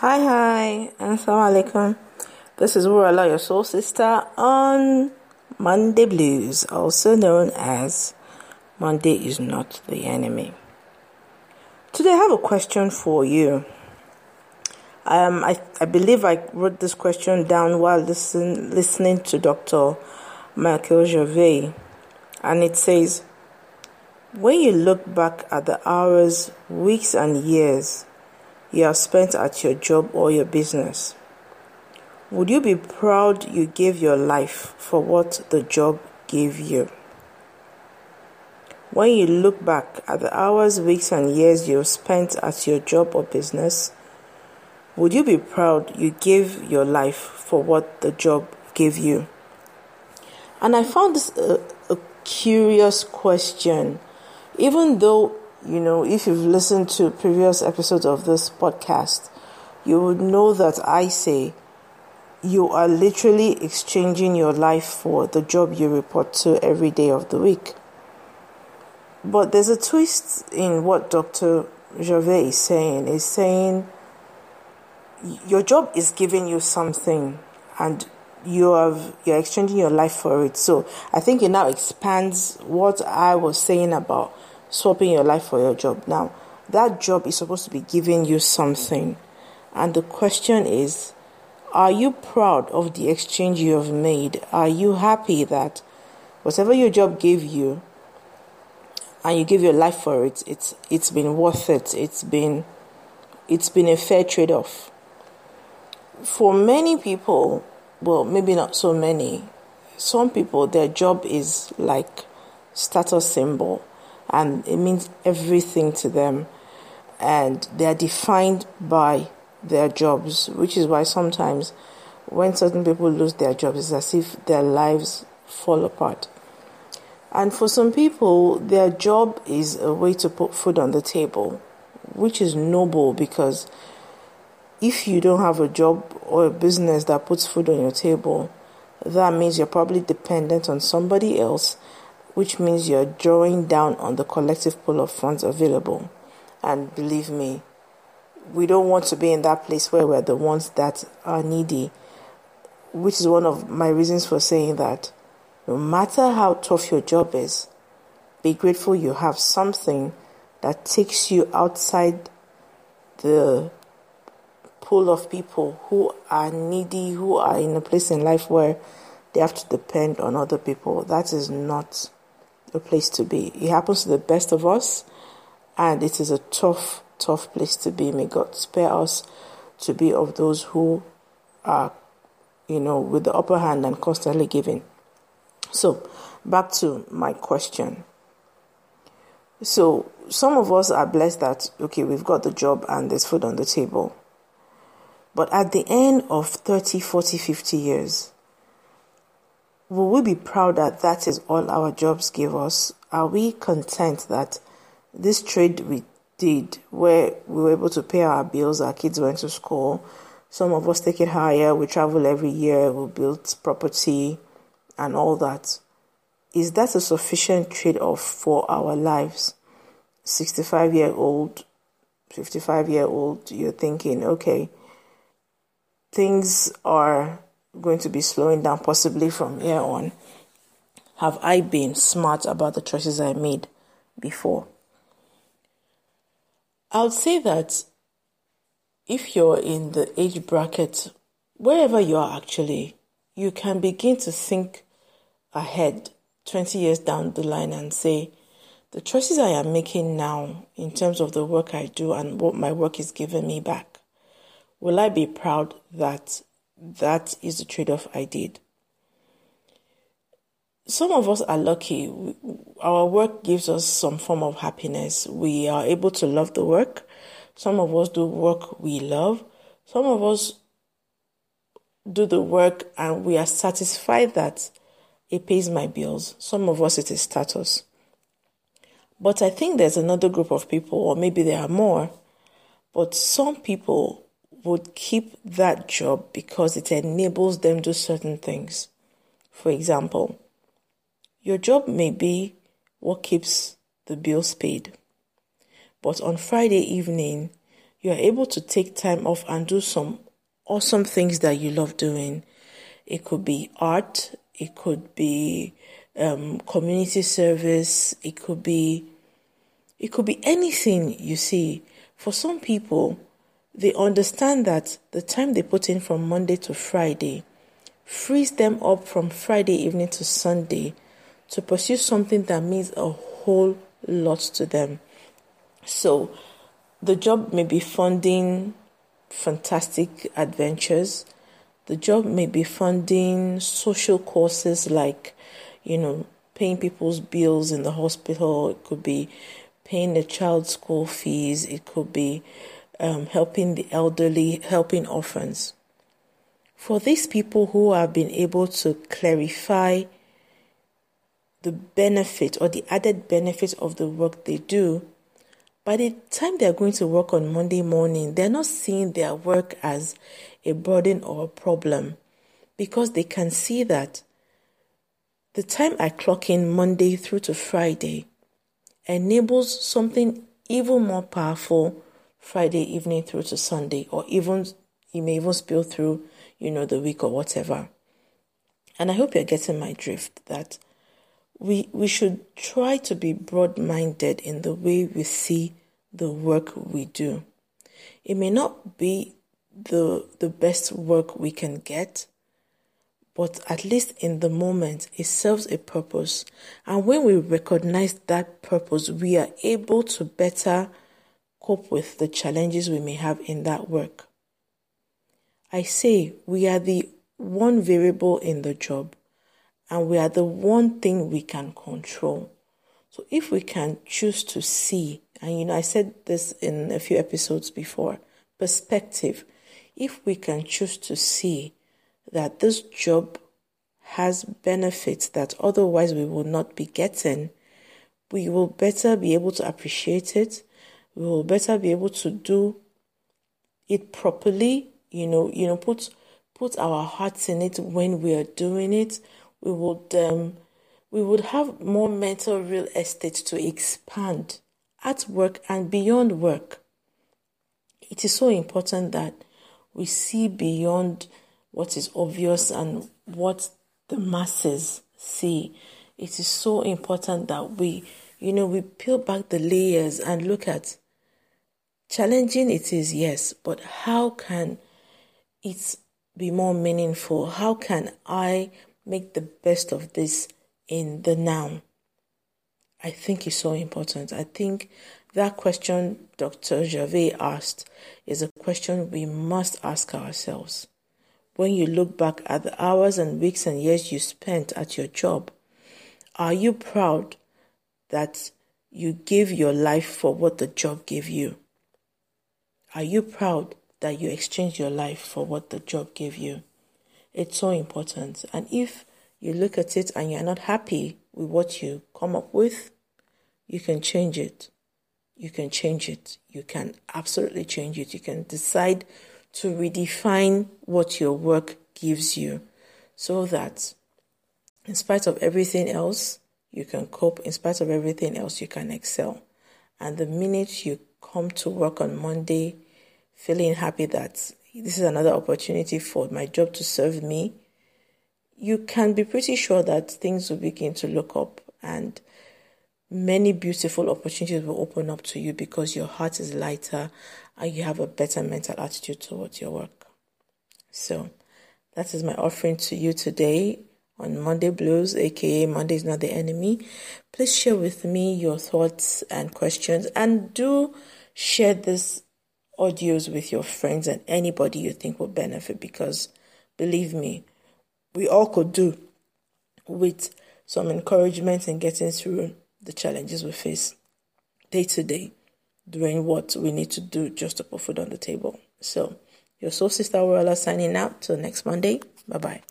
Hi, hi, assalamu alaikum. This is Wurala, your soul sister, on Monday Blues, also known as Monday is Not the Enemy. Today, I have a question for you. Um, I, I believe I wrote this question down while listen, listening to Dr. Michael Gervais, and it says, When you look back at the hours, weeks, and years you have spent at your job or your business? Would you be proud you gave your life for what the job gave you? When you look back at the hours, weeks, and years you have spent at your job or business, would you be proud you gave your life for what the job gave you? And I found this a, a curious question, even though you know, if you've listened to previous episodes of this podcast, you would know that I say you are literally exchanging your life for the job you report to every day of the week. But there's a twist in what Dr. Gervais is saying. Is saying your job is giving you something and you have you're exchanging your life for it. So I think it now expands what I was saying about swapping your life for your job. Now, that job is supposed to be giving you something. And the question is, are you proud of the exchange you have made? Are you happy that whatever your job gave you and you give your life for it, it's it's been worth it. It's been it's been a fair trade-off. For many people, well, maybe not so many, some people their job is like status symbol and it means everything to them. And they are defined by their jobs, which is why sometimes when certain people lose their jobs, it's as if their lives fall apart. And for some people, their job is a way to put food on the table, which is noble because if you don't have a job or a business that puts food on your table, that means you're probably dependent on somebody else which means you're drawing down on the collective pool of funds available. And believe me, we don't want to be in that place where we're the ones that are needy, which is one of my reasons for saying that no matter how tough your job is, be grateful you have something that takes you outside the pool of people who are needy, who are in a place in life where they have to depend on other people. That is not a place to be. It happens to the best of us, and it is a tough, tough place to be. May God spare us to be of those who are, you know, with the upper hand and constantly giving. So, back to my question. So, some of us are blessed that, okay, we've got the job and there's food on the table. But at the end of 30, 40, 50 years, Will we be proud that that is all our jobs give us? Are we content that this trade we did, where we were able to pay our bills, our kids went to school, some of us take it higher, we travel every year, we build property and all that. Is that a sufficient trade off for our lives? 65 year old, 55 year old, you're thinking, okay, things are going to be slowing down possibly from here on. Have I been smart about the choices I made before? I would say that if you're in the age bracket, wherever you are actually, you can begin to think ahead 20 years down the line and say, the choices I am making now in terms of the work I do and what my work is giving me back, will I be proud that that is the trade off I did. Some of us are lucky. Our work gives us some form of happiness. We are able to love the work. Some of us do work we love. Some of us do the work and we are satisfied that it pays my bills. Some of us it is status. But I think there's another group of people, or maybe there are more, but some people would keep that job because it enables them to do certain things. For example, your job may be what keeps the bills paid. But on Friday evening, you are able to take time off and do some awesome things that you love doing. It could be art, it could be um, community service, it could be it could be anything you see. For some people, they understand that the time they put in from Monday to Friday frees them up from Friday evening to Sunday to pursue something that means a whole lot to them. So, the job may be funding fantastic adventures. The job may be funding social courses like, you know, paying people's bills in the hospital. It could be paying the child's school fees. It could be um, helping the elderly, helping orphans. For these people who have been able to clarify the benefit or the added benefit of the work they do, by the time they're going to work on Monday morning, they're not seeing their work as a burden or a problem because they can see that the time I clock in Monday through to Friday enables something even more powerful Friday evening through to Sunday, or even you may even spill through, you know, the week or whatever. And I hope you're getting my drift that we we should try to be broad minded in the way we see the work we do. It may not be the the best work we can get, but at least in the moment it serves a purpose. And when we recognize that purpose, we are able to better cope with the challenges we may have in that work. I say we are the one variable in the job and we are the one thing we can control. So if we can choose to see, and you know, I said this in a few episodes before, perspective, if we can choose to see that this job has benefits that otherwise we will not be getting, we will better be able to appreciate it. We will better be able to do it properly, you know, you know, put put our hearts in it when we are doing it we would um, we would have more mental real estate to expand at work and beyond work. It is so important that we see beyond what is obvious and what the masses see. It is so important that we, you know, we peel back the layers and look at challenging it is, yes, but how can it be more meaningful? How can I make the best of this in the now? I think is so important. I think that question Dr. Gervais asked is a question we must ask ourselves. When you look back at the hours and weeks and years you spent at your job, are you proud that you gave your life for what the job gave you? Are you proud that you exchanged your life for what the job gave you? It's so important. And if you look at it and you're not happy with what you come up with, you can change it. You can change it. You can absolutely change it. You can decide to redefine what your work gives you so that in spite of everything else, you can cope. In spite of everything else, you can excel. And the minute you come to work on Monday feeling happy that this is another opportunity for my job to serve me, you can be pretty sure that things will begin to look up and many beautiful opportunities will open up to you because your heart is lighter and you have a better mental attitude towards your work. So, that is my offering to you today on Monday Blues, aka Monday is not the enemy. Please share with me your thoughts and questions and do share this audios with your friends and anybody you think will benefit because believe me, we all could do with some encouragement in getting through the challenges we face day to day, doing what we need to do just to put food on the table. So, your soul sister Royala signing out till next Monday. Bye bye.